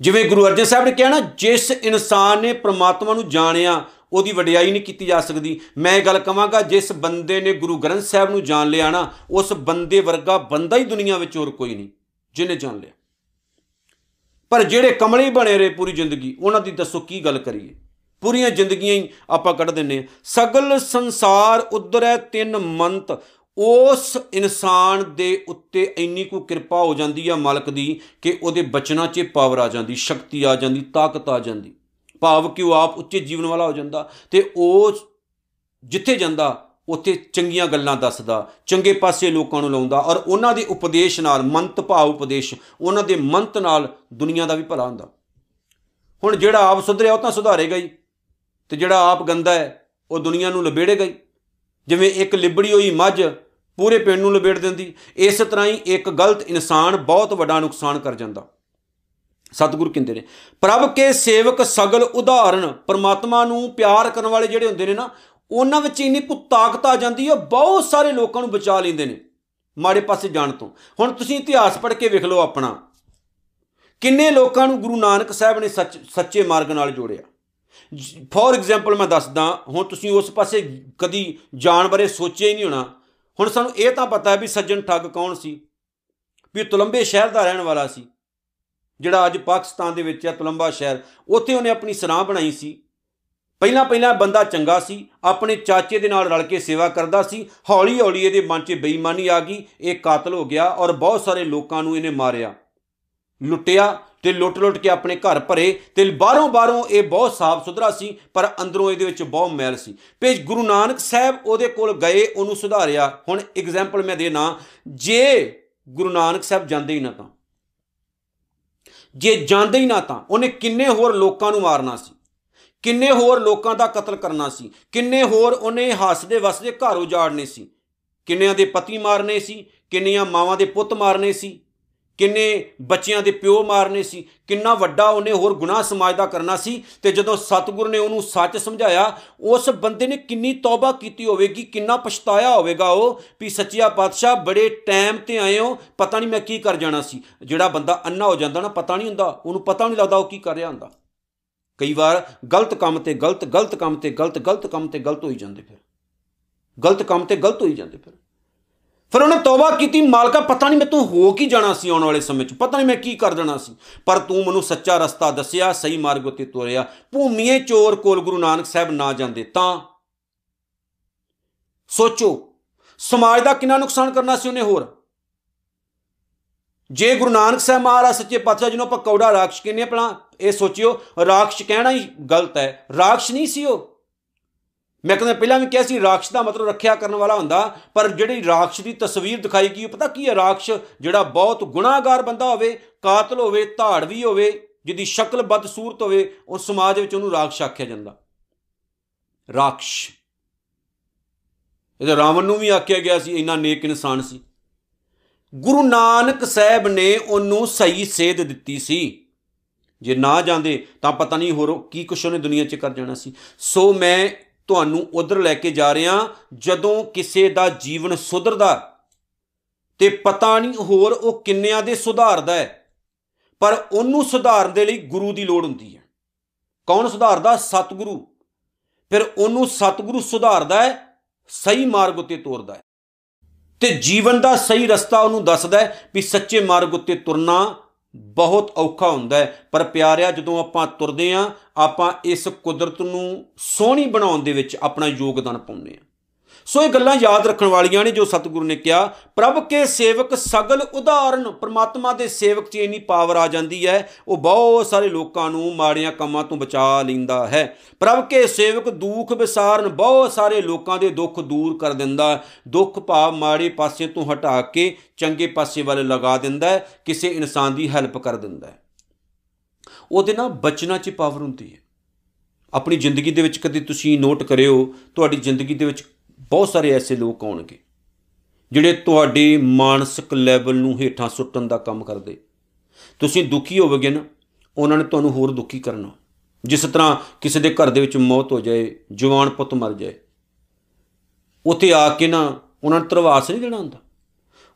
ਜਿਵੇਂ ਗੁਰੂ ਅਰਜਨ ਸਾਹਿਬ ਨੇ ਕਿਹਾ ਨਾ, ਜਿਸ ਇਨਸਾਨ ਨੇ ਪ੍ਰਮਾਤਮਾ ਨੂੰ ਜਾਣਿਆ, ਉਹਦੀ ਵਡਿਆਈ ਨਹੀਂ ਕੀਤੀ ਜਾ ਸਕਦੀ। ਮੈਂ ਇਹ ਗੱਲ ਕਹਾਂਗਾ ਜਿਸ ਬੰਦੇ ਨੇ ਗੁਰੂ ਗ੍ਰੰਥ ਸਾਹਿਬ ਨੂੰ ਜਾਣ ਲਿਆ ਨਾ, ਉਸ ਬੰਦੇ ਵਰਗਾ ਬੰਦਾ ਹੀ ਦੁਨੀਆ ਵਿੱਚ ਹੋਰ ਕੋਈ ਨਹੀਂ, ਜਿਹਨੇ ਜਾਣ ਲਿਆ। ਪਰ ਜਿਹੜੇ ਕਮਲੇ ਬਣੇ ਰਹੇ ਪੂਰੀ ਜ਼ਿੰਦਗੀ, ਉਹਨਾਂ ਦੀ ਦੱਸੋ ਕੀ ਗੱਲ ਕਰੀਏ? ਪੂਰੀਆਂ ਜ਼ਿੰਦਗੀਆਂ ਹੀ ਆਪਾਂ ਕੱਢ ਦਿੰਨੇ ਆ ਸਗਲ ਸੰਸਾਰ ਉਧਰੈ ਤਿੰਨ ਮੰਤ, ਉਸ ਇਨਸਾਨ ਦੇ ਉੱਤੇ ਇੰਨੀ ਕੋ ਕਿਰਪਾ ਹੋ ਜਾਂਦੀ ਆ ਮਾਲਕ ਦੀ ਕਿ ਉਹਦੇ ਬਚਨਾਂ 'ਚ ਪਾਵਰ ਆ ਜਾਂਦੀ, ਸ਼ਕਤੀ ਆ ਜਾਂਦੀ, ਤਾਕਤ ਆ ਜਾਂਦੀ। ਭਾਵ ਕਿ ਉਹ ਆਪ ਉੱਚੇ ਜੀਵਨ ਵਾਲਾ ਹੋ ਜਾਂਦਾ ਤੇ ਉਹ ਜਿੱਥੇ ਜਾਂਦਾ ਉੱਥੇ ਚੰਗੀਆਂ ਗੱਲਾਂ ਦੱਸਦਾ, ਚੰਗੇ ਪਾਸੇ ਲੋਕਾਂ ਨੂੰ ਲਾਉਂਦਾ ਔਰ ਉਹਨਾਂ ਦੇ ਉਪਦੇਸ਼ ਨਾਲ, ਮੰਤ ਭਾਵ ਉਪਦੇਸ਼, ਉਹਨਾਂ ਦੇ ਮੰਤ ਨਾਲ ਦੁਨੀਆ ਦਾ ਵੀ ਭਲਾ ਹੁੰਦਾ। ਹੁਣ ਜਿਹੜਾ ਆਪ ਸੁਧਰਿਆ, ਉਹ ਤਾਂ ਸੁਧਾਰੇਗਾ ਹੀ। ਤੇ ਜਿਹੜਾ ਆਪ ਗੰਦਾ ਹੈ, ਉਹ ਦੁਨੀਆ ਨੂੰ ਲਬੇੜੇਗਾ ਹੀ। ਜਿਵੇਂ ਇੱਕ ਲਿਬੜੀ ਹੋਈ ਮੱਝ ਪੂਰੇ ਪਿੰਡ ਨੂੰ ਲਬੇੜ ਦਿੰਦੀ, ਇਸ ਤਰ੍ਹਾਂ ਹੀ ਇੱਕ ਗਲਤ ਇਨਸਾਨ ਬਹੁਤ ਵੱਡਾ ਨੁਕਸਾਨ ਕਰ ਜਾਂਦਾ। ਸਤਿਗੁਰੂ ਕਹਿੰਦੇ ਨੇ, ਪ੍ਰਭ ਕੇ ਸੇਵਕ ਸਗਲ ਉਦਾਹਰਣ, ਪਰਮਾਤਮਾ ਨੂੰ ਪਿਆਰ ਕਰਨ ਵਾਲੇ ਜਿਹੜੇ ਹੁੰਦੇ ਨੇ ਨਾ ਉਹਨਾਂ ਵਿੱਚ ਇੰਨੀ ਕੁ ਤਾਕਤ ਆ ਜਾਂਦੀ ਹੈ ਬਹੁਤ ਸਾਰੇ ਲੋਕਾਂ ਨੂੰ ਬਚਾ ਲੈਂਦੇ ਨੇ। ਮਾੜੇ ਪਾਸੇ ਜਾਣ ਤੋਂ। ਹੁਣ ਤੁਸੀਂ ਇਤਿਹਾਸ ਪੜ੍ਹ ਕੇ ਵੇਖ ਲਓ ਆਪਣਾ। ਕਿੰਨੇ ਲੋਕਾਂ ਨੂੰ ਗੁਰੂ ਨਾਨਕ ਸਾਹਿਬ ਨੇ ਸੱਚ, ਸੱਚੇ ਮਾਰਗ ਨਾਲ ਜੋੜਿਆ। ਫੋਰ ਐਗਜ਼ਾਮਪਲ ਮੈਂ ਦੱਸਦਾ, ਹੁਣ ਤੁਸੀਂ ਉਸ ਪਾਸੇ ਕਦੀ ਜਾਣ ਬਾਰੇ ਸੋਚਿਆ ਹੀ ਨਹੀਂ ਹੋਣਾ। ਹੁਣ ਸਾਨੂੰ ਇਹ ਤਾਂ ਪਤਾ ਹੈ ਵੀ ਸੱਜਣ ਠੱਗ ਕੌਣ ਸੀ? ਵੀ ਤੁਲੰਬੇ ਸ਼ਹਿਰ ਦਾ ਰਹਿਣ ਵਾਲਾ ਸੀ। ਜਿਹੜਾ ਅੱਜ ਪਾਕਿਸਤਾਨ ਦੇ ਵਿੱਚ ਹੈ ਤੁਲੰਬਾ ਸ਼ਹਿਰ। ਉੱਥੇ ਉਹਨੇ ਆਪਣੀ ਸਰਾਂ ਬਣਾਈ ਸੀ। ਪਹਿਲਾਂ ਪਹਿਲਾਂ ਬੰਦਾ ਚੰਗਾ ਸੀ, ਆਪਣੇ ਚਾਚੇ ਦੇ ਨਾਲ ਰਲ ਕੇ ਸੇਵਾ ਕਰਦਾ ਸੀ ਹੌਲੀ ਹੌਲੀ ਇਹਦੇ ਮਨ 'ਚ ਬੇਈਮਾਨੀ ਆ ਗਈ, ਇਹ ਕਾਤਲ ਹੋ ਗਿਆ ਔਰ ਬਹੁਤ ਸਾਰੇ ਲੋਕਾਂ ਨੂੰ ਇਹਨੇ ਮਾਰਿਆ। ਲੁੱਟਿਆ ਤੇ ਲੁੱਟ-ਲੁੱਟ ਕੇ ਆਪਣੇ ਘਰ ਭਰੇ ਤੇ ਬਾਹਰੋਂ ਬਾਹਰੋਂ ਇਹ ਬਹੁਤ ਸਾਫ਼ ਸੁਥਰਾ ਸੀ, ਪਰ ਅੰਦਰੋਂ ਇਹਦੇ ਵਿੱਚ ਬਹੁਤ ਮੈਲ ਸੀ। ਤੇ ਗੁਰੂ ਨਾਨਕ ਸਾਹਿਬ ਉਹਦੇ ਕੋਲ ਗਏ, ਉਹਨੂੰ ਸੁਧਾਰਿਆ। ਹੁਣ ਐਗਜ਼ਾਮਪਲ ਮੈਂ ਦੇਣਾ, ਜੇ ਗੁਰੂ ਨਾਨਕ ਸਾਹਿਬ ਜਾਂਦੇ ਹੀ ਨਾ ਤਾਂ, ਜੇ ਜਾਂਦੇ ਹੀ ਨਾ ਤਾਂ ਉਹਨੇ ਕਿੰਨੇ ਹੋਰ ਲੋਕਾਂ ਨੂੰ ਮਾਰਨਾ ਸੀ। ਕਿੰਨੇ ਹੋਰ ਲੋਕਾਂ ਦਾ ਕਤਲ ਕਰਨਾ ਸੀ? ਕਿੰਨੇ ਹੋਰ ਉਹਨੇ ਹੱਸਦੇ ਵਸਦੇ ਘਰ ਉਜਾੜਨੇ ਸੀ? ਕਿੰਨਿਆਂ ਦੇ ਪਤੀ ਮਾਰਨੇ ਸੀ? ਕਿੰਨੀਆਂ ਮਾਵਾਂ ਦੇ ਪੁੱਤ ਮਾਰਨੇ ਸੀ? ਕਿੰਨੇ ਬੱਚਿਆਂ ਦੇ ਪਿਓ ਮਾਰਨੇ ਸੀ? ਕਿੰਨਾ ਵੱਡਾ ਉਹਨੇ ਹੋਰ ਗੁਨਾਹ ਸਮਾਜ ਦਾ ਕਰਨਾ ਸੀ? ਤੇ ਜਦੋਂ ਸਤਿਗੁਰ ਨੇ ਉਹਨੂੰ ਸੱਚ ਸਮਝਾਇਆ, ਉਸ ਬੰਦੇ ਨੇ ਕਿੰਨੀ ਤੌਬਾ ਕੀਤੀ ਹੋਵੇਗੀ, ਕਿੰਨਾ ਪਛਤਾਇਆ ਹੋਵੇਗਾ ਉਹ ਵੀ ਸੱਚਿਆ ਪਾਤਸ਼ਾਹ ਬੜੇ ਟਾਈਮ ਤੇ ਆਏ ਹੋ, ਪਤਾ ਨਹੀਂ ਮੈਂ ਕੀ ਕਰ ਜਾਣਾ ਸੀ। ਜਿਹੜਾ ਬੰਦਾ ਅੰਨਾ ਹੋ ਜਾਂਦਾ ਨਾ, ਪਤਾ ਨਹੀਂ ਹੁੰਦਾ, ਉਹਨੂੰ ਪਤਾ ਨਹੀਂ ਲੱਗਦਾ ਉਹ ਕੀ ਕਰ ਰਿਹਾ ਹੁੰਦਾ। ਕਈ ਵਾਰ ਗਲਤ ਕੰਮ ਤੇ ਗਲਤ ਗਲਤ ਕੰਮ ਤੇ ਗਲਤ ਗਲਤ ਕੰਮ ਤੇ ਗਲਤ ਹੋਈ ਜਾਂਦੇ ਫਿਰ। ਗਲਤ ਕੰਮ ਤੇ ਗਲਤ ਹੋਈ ਜਾਂਦੇ ਫਿਰ। ਫਿਰ ਉਹਨੇ ਤੌਬਾ ਕੀਤੀ, ਮਾਲਕਾ ਪਤਾ ਨਹੀਂ ਮੈਂ ਤੂੰ ਹੋ ਕੀ ਜਾਣਾ ਸੀ ਆਉਣ ਵਾਲੇ ਸਮੇਂ 'ਚ, ਪਤਾ ਨਹੀਂ ਮੈਂ ਕੀ ਕਰ ਦੇਣਾ ਸੀ। ਪਰ ਤੂੰ ਮੈਨੂੰ ਸੱਚਾ ਰਸਤਾ ਦੱਸਿਆ, ਸਹੀ ਮਾਰਗ ਉਤੇ ਤੋਰਿਆ। ਭੂਮੀਏ ਚੋਰ ਕੋਲ ਗੁਰੂ ਨਾਨਕ ਸਾਹਿਬ ਨਾ ਜਾਂਦੇ ਤਾਂ। ਸੋਚੋ, ਸਮਾਜ ਦਾ ਕਿੰਨਾ ਨੁਕਸਾਨ ਕਰਨਾ ਸੀ ਉਹਨੇ ਹੋਰ? ਜੇ ਗੁਰੂ ਨਾਨਕ ਸਾਹਿਬ ਮਹਾਰਾਜ ਸੱਚੇ ਪਾਤਸ਼ਾਹ ਜਿਹਨੂੰ ਆਪਾਂ ਕੌੜਾ ਰਾਖਸ਼ ਕਹਿੰਦੇ ਆਪਣਾ ਇਹ ਸੋਚਿਓ, ਰਾਖਸ਼ ਕਹਿਣਾ ਹੀ ਗਲਤ ਹੈ। ਰਾਖਸ਼ ਨਹੀਂ ਸੀ ਉਹ। ਮੈਂ ਕਹਿੰਦਾ ਪਹਿਲਾਂ ਵੀ ਕਿਹਾ ਸੀ, ਰਾਖਸ਼ ਦਾ ਮਤਲਬ ਰੱਖਿਆ ਕਰਨ ਵਾਲਾ ਹੁੰਦਾ, ਪਰ ਜਿਹੜੀ ਰਾਖਸ਼ ਦੀ ਤਸਵੀਰ ਦਿਖਾਈ ਗਈ ਪਤਾ ਕੀ ਹੈ? ਰਾਖਸ਼ ਜਿਹੜਾ ਬਹੁਤ ਗੁਨਾਹਗਾਰ ਬੰਦਾ ਹੋਵੇ, ਕਾਤਲ ਹੋਵੇ, ਧਾੜਵੀ ਹੋਵੇ, ਜਿਹਦੀ ਸ਼ਕਲ ਬਦਸੂਰਤ ਹੋਵੇ ਉਸ ਸਮਾਜ ਵਿੱਚ ਉਹਨੂੰ ਰਾਖਸ਼ ਆਖਿਆ ਜਾਂਦਾ। ਰਾਖਸ਼। ਇਹਦਾ ਰਾਵਣ ਨੂੰ ਵੀ ਆਖਿਆ ਗਿਆ ਸੀ, ਇੰਨਾ ਨੇਕ ਇਨਸਾਨ ਸੀ। ਗੁਰੂ ਨਾਨਕ ਸਾਹਿਬ ਨੇ ਉਹਨੂੰ ਸਹੀ ਸੇਧ ਦਿੱਤੀ ਸੀ। ਜੇ ਨਾ ਜਾਂਦੇ, ਤਾਂ ਪਤਾ ਨਹੀਂ ਹੋਰ ਕੀ ਕੁਛ ਉਹਨੇ ਦੁਨੀਆ 'ਚ ਕਰ ਜਾਣਾ ਸੀ। ਸੋ ਮੈਂ ਤੁਹਾਨੂੰ ਉਧਰ ਲੈ ਕੇ ਜਾ ਰਿਹਾ, ਜਦੋਂ ਕਿਸੇ ਦਾ ਜੀਵਨ ਸੁਧਰਦਾ ਤੇ ਪਤਾ ਨਹੀਂ ਹੋਰ ਉਹ ਕਿੰਨਿਆਂ ਦੇ ਸੁਧਾਰਦਾ ਹੈ। ਪਰ ਉਹਨੂੰ ਸੁਧਾਰਨ ਦੇ ਲਈ ਗੁਰੂ ਦੀ ਲੋੜ ਹੁੰਦੀ ਹੈ। ਕੌਣ ਸੁਧਾਰਦਾ? ਸਤਿਗੁਰੂ। ਫਿਰ ਉਹਨੂੰ ਸਤਿਗੁਰੂ ਸੁਧਾਰਦਾ ਹੈ, ਸਹੀ ਮਾਰਗ ਉਤੇ ਤੋਰਦਾ ਹੈ। ਤੇ ਜੀਵਨ ਦਾ ਸਹੀ ਰਸਤਾ ਉਹਨੂੰ ਦੱਸਦਾ ਹੈ ਵੀ ਸੱਚੇ ਮਾਰਗ ਉਤੇ ਤੁਰਨਾ ਬਹੁਤ ਔਖਾ ਹੁੰਦਾ ਹੈ। ਪਰ ਪਿਆਰਿਆ, ਜਦੋਂ ਆਪਾਂ ਤੁਰਦੇ ਆਂ ਆਪਾਂ ਇਸ ਕੁਦਰਤ ਨੂੰ ਸੋਹਣੀ ਬਣਾਉਣ ਦੇ ਵਿੱਚ ਆਪਣਾ ਯੋਗਦਾਨ ਪਾਉਂਦੇ ਆਂ ਸੋ ਇਹ ਗੱਲਾਂ ਯਾਦ ਰੱਖਣ ਵਾਲੀਆਂ ਨੇ ਜੋ ਸਤਿਗੁਰੂ ਨੇ ਕਿਹਾ, ਪ੍ਰਭ ਕੇ ਸੇਵਕ ਸਗਲ ਉਦਾਹਰਨ, ਪ੍ਰਮਾਤਮਾ ਦੇ ਸੇਵਕ 'ਚ ਇੰਨੀ ਪਾਵਰ ਆ ਜਾਂਦੀ ਹੈ, ਉਹ ਬਹੁਤ ਸਾਰੇ ਲੋਕਾਂ ਨੂੰ ਮਾੜੀਆਂ ਕੰਮਾਂ ਤੋਂ ਬਚਾ ਲੈਂਦਾ ਹੈ। ਪ੍ਰਭ ਕੇ ਸੇਵਕ ਦੁੱਖ ਵਿਸਾਰਨ ਬਹੁਤ ਸਾਰੇ ਲੋਕਾਂ ਦੇ ਦੁੱਖ ਦੂਰ ਕਰ ਦਿੰਦਾ, ਦੁੱਖ ਭਾਵ ਮਾੜੇ ਪਾਸੇ ਤੋਂ ਹਟਾ ਕੇ ਚੰਗੇ ਪਾਸੇ ਵੱਲ ਲਗਾ ਦਿੰਦਾ ਹੈ, ਕਿਸੇ ਇਨਸਾਨ ਦੀ ਹੈਲਪ ਕਰ ਦਿੰਦਾ ਹੈ। ਉਹਦੇ ਨਾਲ ਬਚਣਾ 'ਚ ਪਾਵਰ ਹੁੰਦੀ ਹੈ। ਆਪਣੀ ਜ਼ਿੰਦਗੀ ਦੇ ਵਿੱਚ ਕਦੇ ਤੁਸੀਂ ਨੋਟ ਕਰਿਓ, ਤੁਹਾਡੀ ਜ਼ਿੰਦਗੀ ਦੇ ਵਿੱਚ ਬਹੁਤ ਸਾਰੇ ਐਸੇ ਲੋਕ ਆਉਣਗੇ ਜਿਹੜੇ ਤੁਹਾਡੇ ਮਾਨਸਿਕ ਲੈਵਲ ਨੂੰ ਹੇਠਾਂ ਸੁੱਟਣ ਦਾ ਕੰਮ ਕਰਦੇ। ਤੁਸੀਂ ਦੁਖੀ ਹੋਵੋਗੇ ਨਾ, ਉਹਨਾਂ ਨੇ ਤੁਹਾਨੂੰ ਹੋਰ ਦੁਖੀ ਕਰਨਾ। ਜਿਸ ਤਰ੍ਹਾਂ ਕਿਸੇ ਦੇ ਘਰ ਦੇ ਵਿੱਚ ਮੌਤ ਹੋ ਜਾਏ, ਜਵਾਨ ਪੁੱਤ ਮਰ ਜਾਏ। ਉੱਥੇ ਆ ਕੇ ਨਾ ਉਹਨਾਂ ਨੂੰ ਤਰਵਾਸ ਨਹੀਂ ਦੇਣਾ ਹੁੰਦਾ।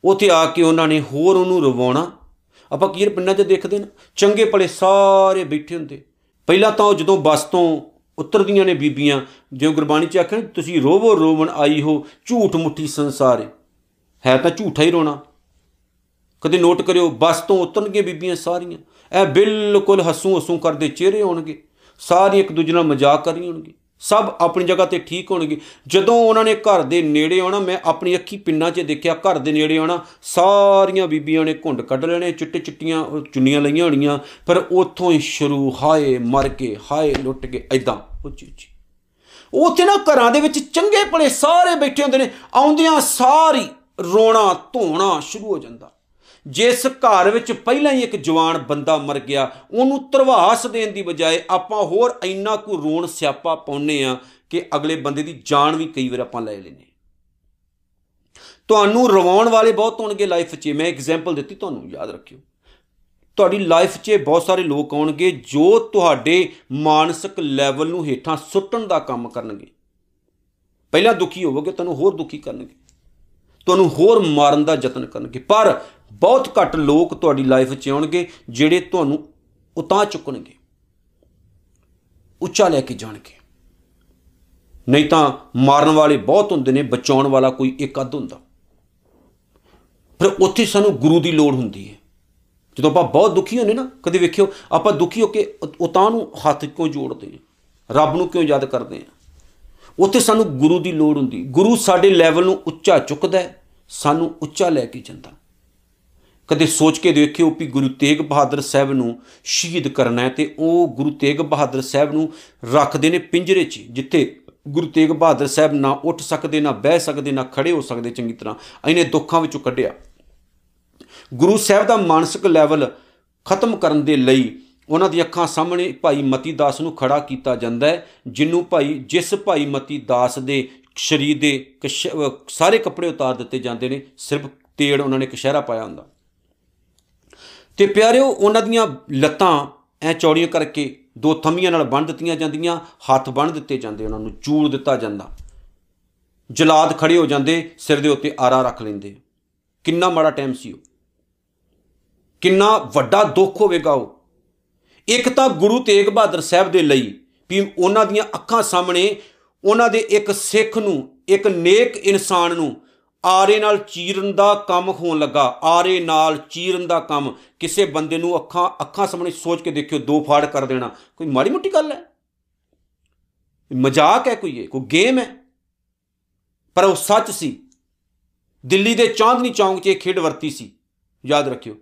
ਉੱਥੇ ਆ ਕੇ ਉਹਨਾਂ ਨੇ ਹੋਰ ਉਹਨੂੰ ਰਵਾਉਣਾ। ਆਪਾਂ ਕੀ ਪਿੰਡਾਂ 'ਚ ਦੇਖਦੇ ਨਾ, ਚੰਗੇ ਭਲੇ ਸਾਰੇ ਬੈਠੇ ਹੁੰਦੇ। ਪਹਿਲਾਂ ਤਾਂ ਉਹ ਜਦੋਂ ਬੱਸ ਤੋਂ ਉਤਰਦੀਆਂ ਨੇ ਬੀਬੀਆਂ, ਜਿਉਂ ਗੁਰਬਾਣੀ ਚ ਆਖਿਆ, ਤੁਸੀਂ ਰੋਵੋ, ਰੋਵਣ ਆਈ ਹੋ, ਝੂਠ ਮੁੱਠੀ ਸੰਸਾਰੇ। ਹੈ ਤਾਂ ਝੂਠਾ ਹੀ ਰੋਣਾ। ਕਦੇ ਨੋਟ ਕਰਿਓ, ਬਸ ਤੋਂ ਉਤਰਨਗੇ ਬੀਬੀਆਂ ਸਾਰੀਆਂ। ਇਹ ਬਿਲਕੁਲ ਹਸੂ ਹਸੂ ਕਰਦੇ ਚਿਹਰੇ ਹੋਣਗੇ ਸਾਰੀ ਇੱਕ ਦੂਜੇ ਨਾਲ ਮਜ਼ਾਕ ਕਰੀ ਹੋਣਗੇ ਸਭ ਆਪਣੀ ਜਗ੍ਹਾ ਤੇ ਠੀਕ ਹੋਣਗੇ। ਜਦੋਂ ਉਹਨਾਂ ਨੇ ਘਰ ਦੇ ਨੇੜੇ ਆਉਣਾ, ਮੈਂ ਆਪਣੀ ਅੱਖੀ ਪਿੰਨਾਂ 'ਚ ਦੇਖਿਆ, ਘਰ ਦੇ ਨੇੜੇ ਆਉਣਾ, ਸਾਰੀਆਂ ਬੀਬੀਆਂ ਨੇ ਘੁੰਡ ਕੱਢ ਲੈਣੇ ਚਿੱਟੇ ਚਿੱਟੀਆਂ ਚੁੰਨੀਆਂ ਲਈਆਂ ਹੋਣੀਆਂ ਪਰ ਉੱਥੋਂ ਹੀ ਸ਼ੁਰੂ, ਹਾਏ, ਮਰ ਕੇ ਹਾਏ, ਲੁੱਟ ਕੇ ਐਦਾਂ ਉੱਚੀ ਉੱਚੀ। ਉੱਥੇ ਨਾ ਘਰਾਂ ਦੇ ਵਿੱਚ ਚੰਗੇ ਭਲੇ ਸਾਰੇ ਬੈਠੇ ਹੁੰਦੇ ਨੇ, ਆਉਂਦਿਆਂ ਸਾਰੀ ਰੋਣਾ ਧੋਣਾ ਸ਼ੁਰੂ ਹੋ ਜਾਂਦਾ। ਜਿਸ ਘਰ ਵਿੱਚ ਪਹਿਲਾਂ ਹੀ ਇੱਕ ਜਵਾਨ ਬੰਦਾ ਮਰ ਗਿਆ, ਉਹਨੂੰ ਤਰਵਾਸ ਦੇਣ ਦੀ ਬਜਾਏ ਆਪਾਂ ਹੋਰ ਇੰਨਾ ਕੁ ਰੋਣ ਸਿਆਪਾ ਪਾਉਨੇ ਆ ਕਿ ਅਗਲੇ ਬੰਦੇ ਦੀ ਜਾਨ ਵੀ ਕਈ ਵਾਰ ਆਪਾਂ ਲੈ ਲੈਨੇ ਤੁਹਾਨੂੰ ਰਵਾਉਣ ਵਾਲੇ ਬਹੁਤ ਹੋਣਗੇ ਲਾਈਫ 'ਚ, ਮੈਂ ਐਗਜ਼ਾਮਪਲ ਦਿੱਤੀ ਤੁਹਾਨੂੰ, ਯਾਦ ਰੱਖਿਓ। ਤੁਹਾਡੀ ਲਾਈਫ 'ਚ ਬਹੁਤ ਸਾਰੇ ਲੋਕ ਆਉਣਗੇ ਜੋ ਤੁਹਾਡੇ ਮਾਨਸਿਕ ਲੈਵਲ ਨੂੰ ਹੇਠਾਂ ਸੁੱਟਣ ਦਾ ਕੰਮ ਕਰਨਗੇ। ਪਹਿਲਾਂ ਦੁਖੀ ਹੋਵੋਗੇ, ਤੁਹਾਨੂੰ ਹੋਰ ਦੁਖੀ ਕਰਨਗੇ। ਤੁਹਾਨੂੰ ਹੋਰ ਮਾਰਨ ਦਾ ਯਤਨ ਕਰਨਗੇ। ਪਰ ਬਹੁਤ ਘੱਟ ਲੋਕ ਤੁਹਾਡੀ ਲਾਈਫ 'ਚ ਆਉਣਗੇ, ਜਿਹੜੇ ਤੁਹਾਨੂੰ ਉਤਾਂ ਚੁੱਕਣਗੇ। ਉੱਚਾ ਲੈ ਕੇ ਜਾਣਗੇ। ਨਹੀਂ ਤਾਂ ਮਾਰਨ ਵਾਲੇ ਬਹੁਤ ਹੁੰਦੇ ਨੇ, ਬਚਾਉਣ ਵਾਲਾ ਕੋਈ ਇੱਕ ਅੱਧ ਹੁੰਦਾ। ਫਿਰ ਉੱਥੇ ਸਾਨੂੰ ਗੁਰੂ ਦੀ ਲੋੜ ਹੁੰਦੀ ਹੈ। ਜਦੋਂ ਆਪਾਂ ਬਹੁਤ ਦੁਖੀ ਹੁੰਦੇ ਨਾ, ਕਦੇ ਵੇਖਿਓ, ਆਪਾਂ ਦੁਖੀ ਹੋ ਕੇ ਉਤਾਂ ਨੂੰ ਹੱਥ ਕਿਉਂ ਜੋੜਦੇ ਹਾਂ ਰੱਬ ਨੂੰ ਕਿਉਂ ਯਾਦ ਕਰਦੇ ਹਾਂ ਉੱਥੇ ਸਾਨੂੰ ਗੁਰੂ ਦੀ ਲੋੜ ਹੁੰਦੀ। ਗੁਰੂ ਸਾਡੇ ਲੈਵਲ ਨੂੰ ਉੱਚਾ ਚੁੱਕਦਾ ਹੈ, ਸਾਨੂੰ ਉੱਚਾ ਲੈ ਕੇ ਜਾਂਦਾ। ਕਦੇ ਸੋਚ ਕੇ ਦੇਖਿਓ ਵੀ ਗੁਰੂ ਤੇਗ ਬਹਾਦਰ ਸਾਹਿਬ ਨੂੰ ਸ਼ਹੀਦ ਕਰਨਾ ਹੈ ਤੇ ਉਹ ਗੁਰੂ ਤੇਗ ਬਹਾਦਰ ਸਾਹਿਬ ਨੂੰ ਰੱਖਦੇ ਨੇ ਪਿੰਜਰੇ 'ਚ, ਜਿੱਥੇ ਗੁਰੂ ਤੇਗ ਬਹਾਦਰ ਸਾਹਿਬ ਨਾ ਉੱਠ ਸਕਦੇ, ਨਾ ਬਹਿ ਸਕਦੇ, ਨਾ ਖੜੇ ਹੋ ਸਕਦੇ ਚੰਗੀ ਤਰ੍ਹਾਂ। ਇਹਨੇ ਦੁੱਖਾਂ ਵਿੱਚੋਂ ਕੱਢਿਆ। ਗੁਰੂ ਸਾਹਿਬ ਦਾ ਮਾਨਸਿਕ ਲੈਵਲ ਖਤਮ ਕਰਨ ਦੇ ਲਈ ਉਹਨਾਂ ਦੀ ਅੱਖਾਂ ਸਾਹਮਣੇ ਭਾਈ ਮਤੀ ਦਾਸ ਨੂੰ ਖੜਾ ਕੀਤਾ ਜਾਂਦਾ ਹੈ, ਜਿੰਨੂੰ ਭਾਈ, ਜਿਸ ਭਾਈ ਮਤੀ ਦਾਸ ਦੇ ਸ਼ਰੀਰ ਦੇ ਸਾਰੇ ਕੱਪੜੇ ਉਤਾਰ ਦਿੱਤੇ ਜਾਂਦੇ ਨੇ, ਸਿਰਫ ਤੇੜ ਉਹਨਾਂ ਨੇ ਕਸ਼ਹਿਰਾ ਪਾਇਆ ਹੁੰਦਾ। ਤੇ ਪਿਆਰਿਓ, ਉਹਨਾਂ ਦੀਆਂ ਲੱਤਾਂ ਐ ਚੌੜੀਆਂ ਕਰਕੇ ਦੋ ਥੰਮੀਆਂ ਨਾਲ ਬੰਨ ਦਿੱਤੀਆਂ ਜਾਂਦੀਆਂ, ਹੱਥ ਬੰਨ ਦਿੱਤੇ ਜਾਂਦੇ, ਉਹਨਾਂ ਨੂੰ ਚੂੜ ਦਿੱਤਾ ਜਾਂਦਾ। ਜਲਾਦ ਖੜੇ ਹੋ ਜਾਂਦੇ, ਸਿਰ ਦੇ ਉੱਤੇ ਆਰਾ ਰੱਖ ਲੈਂਦੇ। ਕਿੰਨਾ ਮਾੜਾ ਟਾਈਮ ਸੀ ਉਹ। ਕਿੰਨਾ ਵੱਡਾ ਦੁੱਖ ਹੋਵੇਗਾ ਉਹ। ਇੱਕ ਤਾਂ ਗੁਰੂ ਤੇਗ ਬਹਾਦਰ ਸਾਹਿਬ ਦੇ ਲਈ ਵੀ ਉਹਨਾਂ ਦੀਆਂ ਅੱਖਾਂ ਸਾਹਮਣੇ, ਉਹਨਾਂ ਦੇ ਇੱਕ ਸਿੱਖ ਨੂੰ, ਇੱਕ ਨੇਕ ਇਨਸਾਨ ਨੂੰ ਆਰੇ ਨਾਲ ਚੀਰਨ ਦਾ ਕੰਮ ਹੋਣ ਲੱਗਾ। ਆਰੇ ਨਾਲ ਚੀਰਨ ਦਾ ਕੰਮ। ਕਿਸੇ ਬੰਦੇ ਨੂੰ ਅੱਖਾਂ ਅੱਖਾਂ ਸਾਹਮਣੇ ਸੋਚ ਕੇ ਦੇਖਿਓ, ਦੋ ਫਾੜ ਕਰ ਦੇਣਾ। ਕੋਈ ਮਾੜੀ ਮੋਟੀ ਗੱਲ ਹੈ? ਮਜ਼ਾਕ ਹੈ ਕੋਈ ਇਹ? ਕੋਈ ਗੇਮ ਹੈ? ਪਰ ਉਹ ਸੱਚ ਸੀ। ਦਿੱਲੀ ਦੇ ਚਾਂਦਨੀ ਚੌਂਕ 'ਚ ਇਹ ਖੇਡ ਵਰਤੀ ਸੀ। ਯਾਦ ਰੱਖਿਓ।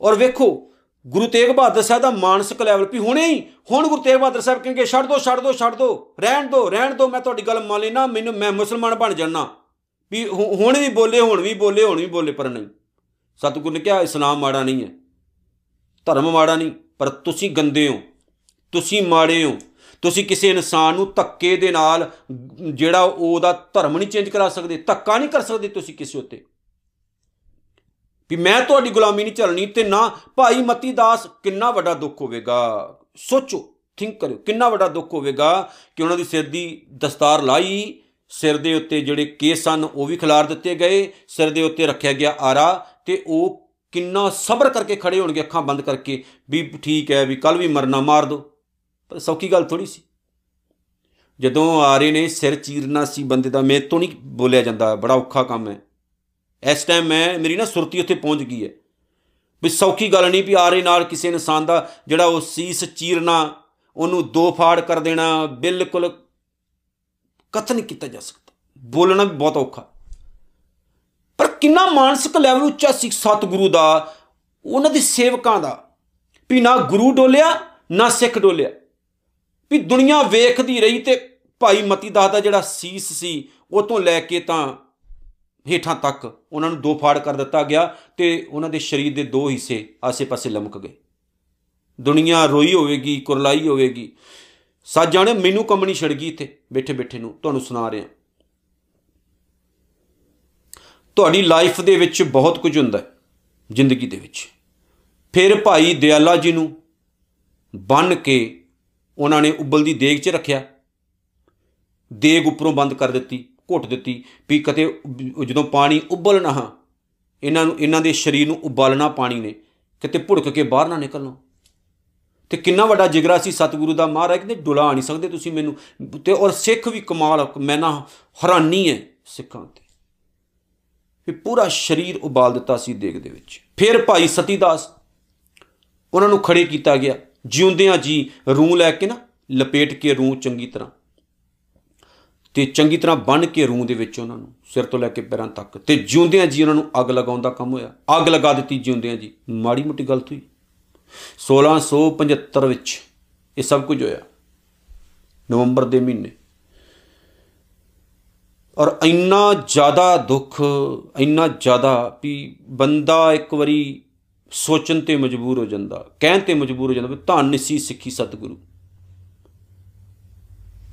ਔਰ ਵੇਖੋ, ਗੁਰੂ ਤੇਗ ਬਹਾਦਰ ਸਾਹਿਬ ਦਾ ਮਾਨਸਿਕ ਲੈਵਲ ਵੀ ਹੁਣੇ ਹੀ ਹੁਣ ਗੁਰੂ ਤੇਗ ਬਹਾਦਰ ਸਾਹਿਬ ਕਹਿੰਗੇ ਛੱਡ ਦੋ ਛੱਡ ਦੋ ਛੱਡ ਦੋ। ਰਹਿਣ ਦੋ ਰਹਿਣ ਦੋ। ਮੈਂ ਤੁਹਾਡੀ ਗੱਲ ਮੰਨ ਲੈਣਾ ਮੈਨੂੰ ਮੈਂ ਮੁਸਲਮਾਨ ਬਣ ਜਾਣਾ ਵੀ ਹੁਣ ਵੀ ਬੋਲੇ, ਹੁਣ ਵੀ ਬੋਲੇ, ਹੁਣ ਵੀ ਬੋਲੇ, ਪਰ ਨਹੀਂ। ਸਤਿਗੁਰ ਨੇ ਕਿਹਾ, ਇਸਲਾਮ ਮਾੜਾ ਨਹੀਂ ਹੈ। ਧਰਮ ਮਾੜਾ ਨਹੀਂ, ਪਰ ਤੁਸੀਂ ਗੰਦੇ ਹੋ। ਤੁਸੀਂ ਮਾੜੇ ਹੋ। ਤੁਸੀਂ ਕਿਸੇ ਇਨਸਾਨ ਨੂੰ ਧੱਕੇ ਦੇ ਨਾਲ ਜਿਹੜਾ ਉਹਦਾ ਧਰਮ ਨਹੀਂ ਚੇਂਜ ਕਰਾ ਸਕਦੇ, ਧੱਕਾ ਨਹੀਂ ਕਰ ਸਕਦੇ ਤੁਸੀਂ ਕਿਸੇ ਉੱਤੇ। ਵੀ ਮੈਂ ਤੁਹਾਡੀ ਗੁਲਾਮੀ ਨਹੀਂ ਚੱਲਣੀ ਤੇ ਨਾ ਭਾਈ ਮਤੀ ਦਾਸ ਕਿੰਨਾ ਵੱਡਾ ਦੁੱਖ ਹੋਵੇਗਾ। ਸੋਚੋ ਥਿੰਕ ਕਰਿਓ, ਕਿੰਨਾ ਵੱਡਾ ਦੁੱਖ ਹੋਵੇਗਾ ਕਿ ਉਹਨਾਂ ਦੀ ਸਿਰ ਦੀ ਦਸਤਾਰ ਲਾਈ ਸਿਰ ਦੇ ਉੱਤੇ ਜਿਹੜੇ ਕੇਸ ਸਨ, ਉਹ ਵੀ ਖਿਲਾਰ ਦਿੱਤੇ ਗਏ। ਸਿਰ ਦੇ ਉੱਤੇ ਰੱਖਿਆ ਗਿਆ ਆਰਾ ਤੇ ਉਹ ਕਿੰਨਾ ਸਬਰ ਕਰਕੇ ਖੜੇ ਹੋਣਗੇ ਅੱਖਾਂ ਬੰਦ ਕਰਕੇ ਵੀ ਠੀਕ ਹੈ, ਵੀ ਕੱਲ ਵੀ ਮਰਨਾ, ਮਾਰ ਦੋ। ਪਰ ਸੌਕੀ ਗੱਲ ਥੋੜੀ ਸੀ। ਜਦੋਂ ਆਰੇ ਨੇ ਸਿਰ ਚੀਰਨਾ ਸੀ ਬੰਦੇ ਦਾ ਮੇਰੇ ਤੋਂ ਨਹੀਂ ਬੋਲਿਆ ਜਾਂਦਾ, ਬੜਾ ਔਖਾ ਕੰਮ ਹੈ। ਇਸ ਟਾਈਮ ਮੈਂ, ਮੇਰੀ ਨਾ ਸੁਰਤੀ ਉੱਥੇ ਪਹੁੰਚ ਗਈ ਹੈ। ਵੀ ਸੌਖੀ ਗੱਲ ਨਹੀਂ ਵੀ ਆਰੇ ਨਾਲ ਕਿਸੇ ਇਨਸਾਨ ਦਾ ਜਿਹੜਾ ਉਹ ਸੀਸ ਚੀਰਨਾ, ਉਹਨੂੰ ਦੋ ਫਾੜ ਕਰ ਦੇਣਾ, ਬਿਲਕੁਲ ਕਥਨ ਨਹੀਂ ਕੀਤਾ ਜਾ ਸਕਦਾ। ਬੋਲਣਾ ਵੀ ਬਹੁਤ ਔਖਾ। ਪਰ ਕਿੰਨਾ ਮਾਨਸਿਕ ਲੈਵਲ ਉੱਚਾ ਸੀ ਸਤਿਗੁਰੂ ਦਾ, ਉਹਨਾਂ ਦੇ ਸੇਵਕਾਂ ਦਾ। ਵੀ ਨਾ ਗੁਰੂ ਡੋਲਿਆ, ਨਾ ਸਿੱਖ ਡੋਲਿਆ। ਵੀ ਦੁਨੀਆ ਵੇਖਦੀ ਰਹੀ ਤੇ ਭਾਈ ਮਤੀ ਦਾਸ ਦਾ ਜਿਹੜਾ ਸੀਸ ਸੀ, ਉਹ ਤੋਂ ਲੈ ਕੇ ਤਾਂ ਹੇਠਾਂ ਤੱਕ ਉਹਨਾਂ ਨੂੰ ਦੋ ਫਾੜ ਕਰ ਦਿੱਤਾ ਗਿਆ ਤੇ ਉਹਨਾਂ ਦੇ ਸਰੀਰ ਦੇ ਦੋ ਹਿੱਸੇ ਆਸੇ-ਪਾਸੇ ਲਮਕ ਗਏ। ਦੁਨੀਆ ਰੋਈ ਹੋਵੇਗੀ, ਕੁਰਲਾਈ ਹੋਵੇਗੀ। ਸੱਜ ਜਾਣੇ ਮੈਨੂੰ ਕੰਮਣੀ ਛੜ ਗਈ ਇੱਥੇ, ਬੈਠੇ ਬੈਠੇ ਨੂੰ, ਤੁਹਾਨੂੰ ਸੁਣਾ ਰਿਹਾ। ਤੁਹਾਡੀ ਲਾਈਫ ਦੇ ਵਿੱਚ ਬਹੁਤ ਕੁਝ ਹੁੰਦਾ ਹੈ, ਜ਼ਿੰਦਗੀ ਦੇ ਵਿੱਚ। ਫਿਰ ਭਾਈ ਦਿਆਲਾ ਜੀ ਨੂੰ ਬੰਨ ਕੇ ਉਹਨਾਂ ਨੇ ਉਬਲਦੀ ਦੇਗ 'ਚ ਰੱਖਿਆ। ਦੇਗ ਉੱਪਰੋਂ ਬੰਦ ਕਰ ਦਿੱਤੀ, ਘੁੱਟ ਦਿੱਤੀ ਵੀ ਕਦੇ ਜਦੋਂ ਪਾਣੀ ਉਬਲਣਾ ਹਾਂ, ਇਹਨਾਂ ਨੂੰ, ਇਹਨਾਂ ਦੇ ਸਰੀਰ ਨੂੰ ਉਬਾਲਣਾ ਪਾਣੀ ਨੇ, ਕਿਤੇ ਭੁੜਕ ਕੇ ਬਾਹਰ ਨਾ ਨਿਕਲਣਾ। ਤੇ ਕਿੰਨਾ ਵੱਡਾ ਜਿਗਰਾ ਸੀ ਸਤਿਗੁਰੂ ਦਾ ਮਹਾਰਾਜ ਕਹਿੰਦੇ, ਡੁਲਾ ਨਹੀਂ ਸਕਦੇ ਤੁਸੀਂ ਮੈਨੂੰ। ਤੇ ਔਰ ਸਿੱਖ ਵੀ ਕਮਾਲ, ਮੈਂ ਨਾ ਹੈਰਾਨੀ ਹੈ ਸਿੱਖਾਂ ਤੇ। ਵੀ ਪੂਰਾ ਸਰੀਰ ਉਬਾਲ ਦਿੱਤਾ ਸੀ ਦੇਗ ਦੇ ਵਿੱਚ। ਫਿਰ ਭਾਈ ਸਤੀਦਾਸ ਉਹਨਾਂ ਨੂੰ ਖੜੇ ਕੀਤਾ ਗਿਆ। ਜਿਉਂਦਿਆਂ ਜੀ ਰੂਹ ਲੈ ਕੇ ਨਾ ਲਪੇਟ ਕੇ ਰੂਹ ਚੰਗੀ ਤਰ੍ਹਾਂ। ਤੇ ਚੰਗੀ ਤਰ੍ਹਾਂ ਬੰਨ ਕੇ ਰੂਹ ਦੇ ਵਿੱਚ ਉਹਨਾਂ ਨੂੰ ਸਿਰ ਤੋਂ ਲੈ ਕੇ ਪੈਰਾਂ ਤੱਕ। ਤੇ ਜਿਉਂਦਿਆਂ ਜੀ ਉਹਨਾਂ ਨੂੰ ਅੱਗ ਲਗਾਉਣ ਦਾ ਕੰਮ ਹੋਇਆ। ਅੱਗ ਲਗਾ ਦਿੱਤੀ ਜਿਉਂਦਿਆਂ ਜੀ। ਮਾੜੀ ਮੋਟੀ ਗਲਤ ਹੋਈ 1675 ਵਿੱਚ ਇਹ ਸਭ ਕੁਝ ਹੋਇਆ। ਨਵੰਬਰ ਦੇ ਮਹੀਨੇ। ਔਰ ਇੰਨਾ ਜ਼ਿਆਦਾ ਦੁੱਖ, ਇੰਨਾ ਜ਼ਿਆਦਾ ਵੀ ਬੰਦਾ ਇੱਕ ਵਾਰੀ ਸੋਚਣ ਤੇ ਮਜਬੂਰ ਹੋ ਜਾਂਦਾ, ਕਹਿਣ ਤੇ ਮਜਬੂਰ ਹੋ ਜਾਂਦਾ ਵੀ ਧੰਨ ਸੀ ਸਿੱਖੀ ਸਤਿਗੁਰੂ।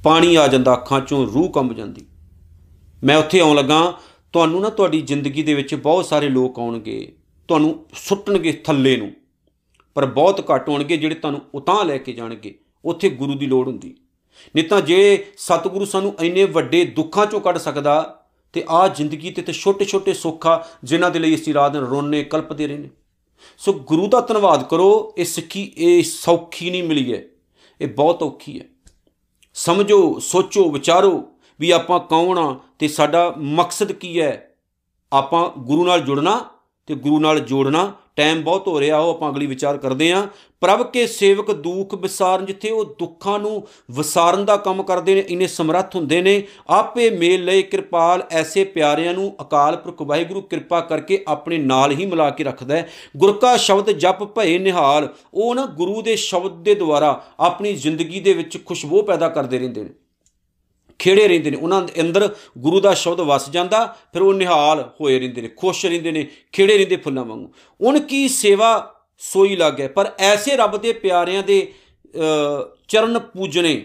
ਪਾਣੀ ਆ ਜਾਂਦਾ, ਅੱਖਾਂ ਚੋਂ ਰੂਹ ਕੰਬ ਜਾਂਦੀ। ਮੈਂ ਉੱਥੇ ਆਉਣ ਲੱਗਾ, ਤੁਹਾਨੂੰ ਨਾ ਤੁਹਾਡੀ ਜ਼ਿੰਦਗੀ ਦੇ ਵਿੱਚ ਬਹੁਤ ਸਾਰੇ ਲੋਕ ਆਉਣਗੇ, ਤੁਹਾਨੂੰ ਸੁੱਟਣਗੇ ਥੱਲੇ ਨੂੰ। ਪਰ ਬਹੁਤ ਘੱਟ ਹੋਣਗੇ ਜਿਹੜੇ ਤੁਹਾਨੂੰ ਉਤਾਂ ਲੈ ਕੇ ਜਾਣਗੇ, ਉੱਥੇ ਗੁਰੂ ਦੀ ਲੋੜ ਹੁੰਦੀ। ਨਹੀਂ ਤਾਂ ਜੇ ਸਤਿਗੁਰੂ ਸਾਨੂੰ ਇੰਨੇ ਵੱਡੇ ਦੁੱਖਾਂ ਚੋਂ ਕੱਢ ਸਕਦਾ, ਤੇ ਆ ਜ਼ਿੰਦਗੀ ਤੇ ਤੇ ਛੋਟੇ ਛੋਟੇ ਸੁੱਖਾ ਜਿਨ੍ਹਾਂ ਦੇ ਲਈ ਅਸੀਂ ਰਾਤ ਦਿਨ ਰੋਣੇ ਕਲਪਦੇ ਰਹਿੰਦੇ ਸੋ ਗੁਰੂ ਦਾ ਧੰਨਵਾਦ ਕਰੋ, ਇਹ ਸਿੱਖੀ, ਇਹ ਸੌਖੀ ਨਹੀਂ ਮਿਲੀ ਹੈ, ਇਹ ਬਹੁਤ ਔਖੀ ਹੈ। ਸਮਝੋ, ਸੋਚੋ, ਵਿਚਾਰੋ ਵੀ ਆਪਾਂ ਕੌਣ ਆ ਤੇ ਸਾਡਾ ਮਕਸਦ ਕੀ ਹੈ? ਆਪਾਂ ਗੁਰੂ ਨਾਲ ਜੁੜਨਾ ਤੇ ਗੁਰੂ ਨਾਲ ਜੋੜਨਾ ਟਾਈਮ ਬਹੁਤ ਹੋ ਰਿਹਾ, ਉਹ ਆਪਾਂ ਅਗਲੀ ਵਿਚਾਰ ਕਰਦੇ ਆਂ ਪ੍ਰਭ ਕੇ ਸੇਵਕ ਦੁੱਖ ਵਿਸਾਰਨ, ਜਿੱਥੇ ਉਹ ਦੁੱਖਾਂ ਨੂੰ ਵਿਸਾਰਨ ਦਾ ਕੰਮ ਕਰਦੇ ਨੇ, ਇਨੇ ਸਮਰੱਥ ਹੁੰਦੇ ਨੇ। ਆਪੇ ਮੇਲ ਲਈ ਕਿਰਪਾਲ, ਐਸੇ ਪਿਆਰਿਆਂ ਨੂੰ ਅਕਾਲ ਪੁਰਖ ਵਾਹਿਗੁਰੂ ਕਿਰਪਾ ਕਰਕੇ ਆਪਣੇ ਨਾਲ ਹੀ ਮਿਲਾ ਕੇ ਰੱਖਦਾ ਹੈ। ਗੁਰ ਕਾ ਸ਼ਬਦ ਜਪ ਭਏ ਨਿਹਾਲ, ਉਹ ਨਾ ਗੁਰੂ ਦੇ ਸ਼ਬਦ ਦੇ ਦੁਆਰਾ ਆਪਣੀ ਜ਼ਿੰਦਗੀ ਦੇ ਵਿੱਚ ਖੁਸ਼ਬੂ ਪੈਦਾ ਕਰਦੇ ਰਹਿੰਦੇ ਨੇ। ਖੇੜੇ ਰਹਿੰਦੇ ਨੇ। ਉਹਨਾਂ ਦੇ ਅੰਦਰ ਗੁਰੂ ਦਾ ਸ਼ਬਦ ਵਸ ਜਾਂਦਾ, ਫਿਰ ਉਹ ਨਿਹਾਲ ਹੋਏ ਰਹਿੰਦੇ ਨੇ, ਖੁਸ਼ ਰਹਿੰਦੇ ਨੇ, ਖੇੜੇ ਰਹਿੰਦੇ ਫੁੱਲਾਂ ਵਾਂਗੂ। ਉਹਨਾਂ ਕੀ ਸੇਵਾ ਸੋਈ ਲੱਗੇ ਪਰ ਐਸੇ ਰੱਬ ਦੇ ਪਿਆਰਿਆਂ ਦੇ ਚਰਨ ਪੂਜਣੇ,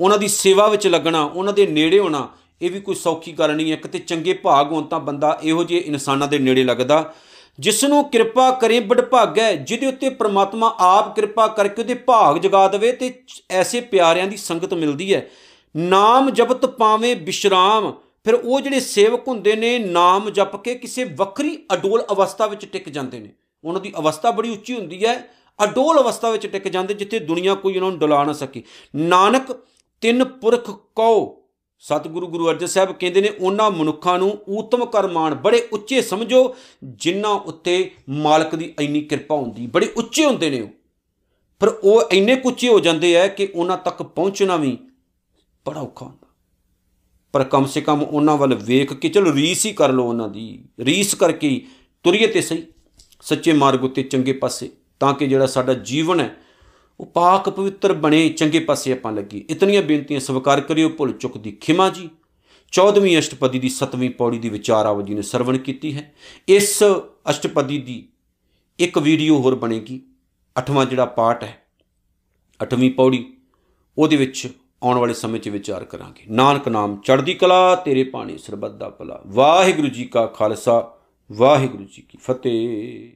ਉਹਨਾਂ ਦੀ ਸੇਵਾ ਵਿੱਚ ਲੱਗਣਾ, ਉਹਨਾਂ ਦੇ ਨੇੜੇ ਹੋਣਾ, ਇਹ ਵੀ ਕੋਈ ਸੌਖੀ ਗੱਲ ਨਹੀਂ ਹੈ। ਕਿਤੇ ਚੰਗੇ ਭਾਗ ਹੋਣ ਤਾਂ ਬੰਦਾ ਇਹੋ ਜਿਹੇ ਇਨਸਾਨਾਂ ਦੇ ਨੇੜੇ ਲੱਗਦਾ। ਜਿਸ ਨੂੰ ਕਿਰਪਾ ਕਰੇ, ਬੜਭਾਗੈ, ਜਿਹਦੇ ਉੱਤੇ ਪ੍ਰਮਾਤਮਾ ਆਪ ਕਿਰਪਾ ਕਰਕੇ ਉਹਦੇ ਭਾਗ ਜਗਾ ਦੇਵੇ ਤੇ ਐਸੇ ਪਿਆਰਿਆਂ ਦੀ ਸੰਗਤ ਮਿਲਦੀ ਹੈ। ਨਾਮ ਜਪਤ ਪਾਵੇਂ ਵਿਸ਼ਰਾਮ ਫਿਰ ਉਹ ਜਿਹੜੇ ਸੇਵਕ ਹੁੰਦੇ ਨੇ, ਨਾਮ ਜਪ ਕੇ ਕਿਸੇ ਵੱਖਰੀ ਅਡੋਲ ਅਵਸਥਾ ਵਿੱਚ ਟਿਕ ਜਾਂਦੇ ਨੇ। ਉਹਨਾਂ ਦੀ ਅਵਸਥਾ ਬੜੀ ਉੱਚੀ ਹੁੰਦੀ ਹੈ। ਅਡੋਲ ਅਵਸਥਾ ਵਿੱਚ ਟਿਕ ਜਾਂਦੇ ਜਿੱਥੇ ਦੁਨੀਆ ਕੋਈ ਉਹਨਾਂ ਨੂੰ ਡੁਲਾ ਨਾ ਸਕੇ। ਨਾਨਕ, ਤਿੰਨ ਪੁਰਖ ਕਉ। ਸਤਿਗੁਰੂ ਗੁਰੂ ਅਰਜਨ ਸਾਹਿਬ ਕਹਿੰਦੇ ਨੇ, ਉਹਨਾਂ ਮਨੁੱਖਾਂ ਨੂੰ ਊਤਮ ਕਰਮਾਨ ਬੜੇ ਉੱਚੇ ਸਮਝੋ, ਜਿਨ੍ਹਾਂ ਉੱਤੇ ਮਾਲਕ ਦੀ ਇੰਨੀ ਕਿਰਪਾ ਹੁੰਦੀ। ਬੜੇ ਉੱਚੇ ਹੁੰਦੇ ਨੇ ਉਹ। ਪਰ ਉਹ ਇੰਨੇ ਕੁੱਚੇ ਹੋ ਜਾਂਦੇ ਆ ਕਿ ਉਹਨਾਂ ਤੱਕ ਪਹੁੰਚਣਾ ਵੀ ਬੜਾ ਔਖਾ ਹੁੰਦਾ। ਪਰ ਕਮ ਸੇ ਕਮ ਉਹਨਾਂ ਵੱਲ ਵੇਖ ਕੇ ਚਲੋ ਰੀਸ ਹੀ ਕਰ ਲਓ ਉਹਨਾਂ ਦੀ। ਰੀਸ ਕਰਕੇ ਤੁਰੀਏ ਤੇ ਸਹੀ, ਸੱਚੇ ਮਾਰਗ ਉਤੇ ਚੰਗੇ ਪਾਸੇ, ਤਾਂ ਕਿ ਜਿਹੜਾ ਸਾਡਾ ਜੀਵਨ ਹੈ, ਉਹ ਪਾਕ ਪਵਿੱਤਰ ਬਣੇ, ਚੰਗੇ ਪਾਸੇ ਆਪਾਂ ਲੱਗੀ। ਇਤਨੀਆਂ ਬੇਨਤੀਆਂ ਸਵੀਕਾਰ ਕਰਿਓ, ਭੁੱਲ ਚੁੱਕ ਦੀ ਖਿਮਾ ਜੀ। 14ਵੀਂ ਅਸ਼ਟਪਦੀ ਦੀ 7ਵੀਂ ਪੌੜੀ ਦੀ ਵਿਚਾਰ ਆਵ ਜੀ ਨੇ ਸਰਵਣ ਕੀਤੀ ਹੈ। ਇਸ ਅਸ਼ਟਪਦੀ ਦੀ ਇੱਕ ਵੀਡੀਓ ਹੋਰ ਬਣੇਗੀ। 8ਵਾਂ ਜਿਹੜਾ ਪਾਠ ਹੈ 8ਵੀਂ ਪੌੜੀ, ਉਹਦੇ ਵਿੱਚ ਆਉਣ ਵਾਲੇ ਸਮੇਂ 'ਚ ਵਿਚਾਰ ਕਰਾਂਗੇ। ਨਾਨਕ ਨਾਮ ਚੜ੍ਹਦੀ ਕਲਾ, ਤੇਰੇ ਪਾਣੀ ਸਰਬੱਤ ਦਾ ਭਲਾ। ਵਾਹਿਗੁਰੂ ਜੀ ਕਾ ਖਾਲਸਾ, ਵਾਹਿਗੁਰੂ ਜੀ ਕੀ ਫਤਿਹ।